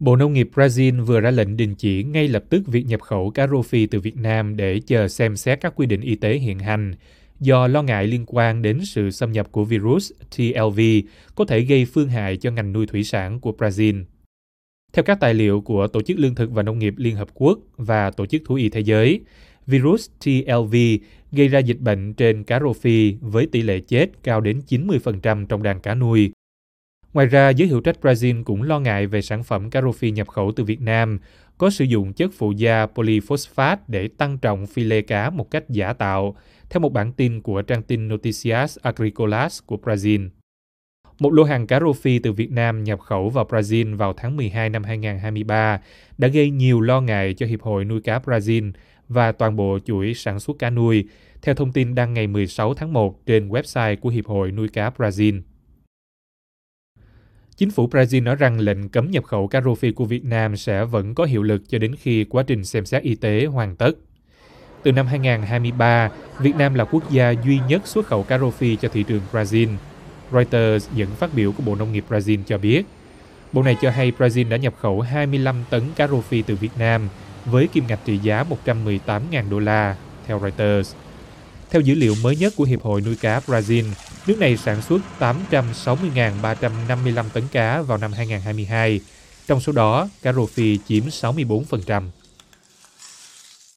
Bộ Nông nghiệp Brazil vừa ra lệnh đình chỉ ngay lập tức việc nhập khẩu cá rô phi từ Việt Nam để chờ xem xét các quy định y tế hiện hành do lo ngại liên quan đến sự xâm nhập của virus TLV có thể gây phương hại cho ngành nuôi thủy sản của Brazil. Theo các tài liệu của Tổ chức Lương thực và Nông nghiệp Liên Hợp Quốc và Tổ chức Thú y Thế giới, virus TLV gây ra dịch bệnh trên cá rô phi với tỷ lệ chết cao đến 90% trong đàn cá nuôi. Ngoài ra, giới hữu trách Brazil cũng lo ngại về sản phẩm cà rô phi nhập khẩu từ Việt Nam có sử dụng chất phụ gia polyphosphate để tăng trọng phi lê cá một cách giả tạo, theo một bản tin của trang tin Noticias Agricolas của Brazil. Một lô hàng cá rô phi từ Việt Nam nhập khẩu vào Brazil vào tháng 12 năm 2023 đã gây nhiều lo ngại cho Hiệp hội nuôi cá Brazil và toàn bộ chuỗi sản xuất cá nuôi, theo thông tin đăng ngày 16 tháng 1 trên website của Hiệp hội nuôi cá Brazil. Chính phủ Brazil nói rằng lệnh cấm nhập khẩu cá rô phi của Việt Nam sẽ vẫn có hiệu lực cho đến khi quá trình xem xét y tế hoàn tất. Từ năm 2023, Việt Nam là quốc gia duy nhất xuất khẩu cá rô phi cho thị trường Brazil. Reuters dẫn phát biểu của Bộ Nông nghiệp Brazil cho biết, Bộ này cho hay Brazil đã nhập khẩu 25 tấn cá rô phi từ Việt Nam với kim ngạch trị giá 118.000 đô la, theo Reuters. Theo dữ liệu mới nhất của Hiệp hội nuôi cá Brazil, nước này sản xuất 860.355 tấn cá vào năm 2022. Trong số đó, cá rô phi chiếm 64%.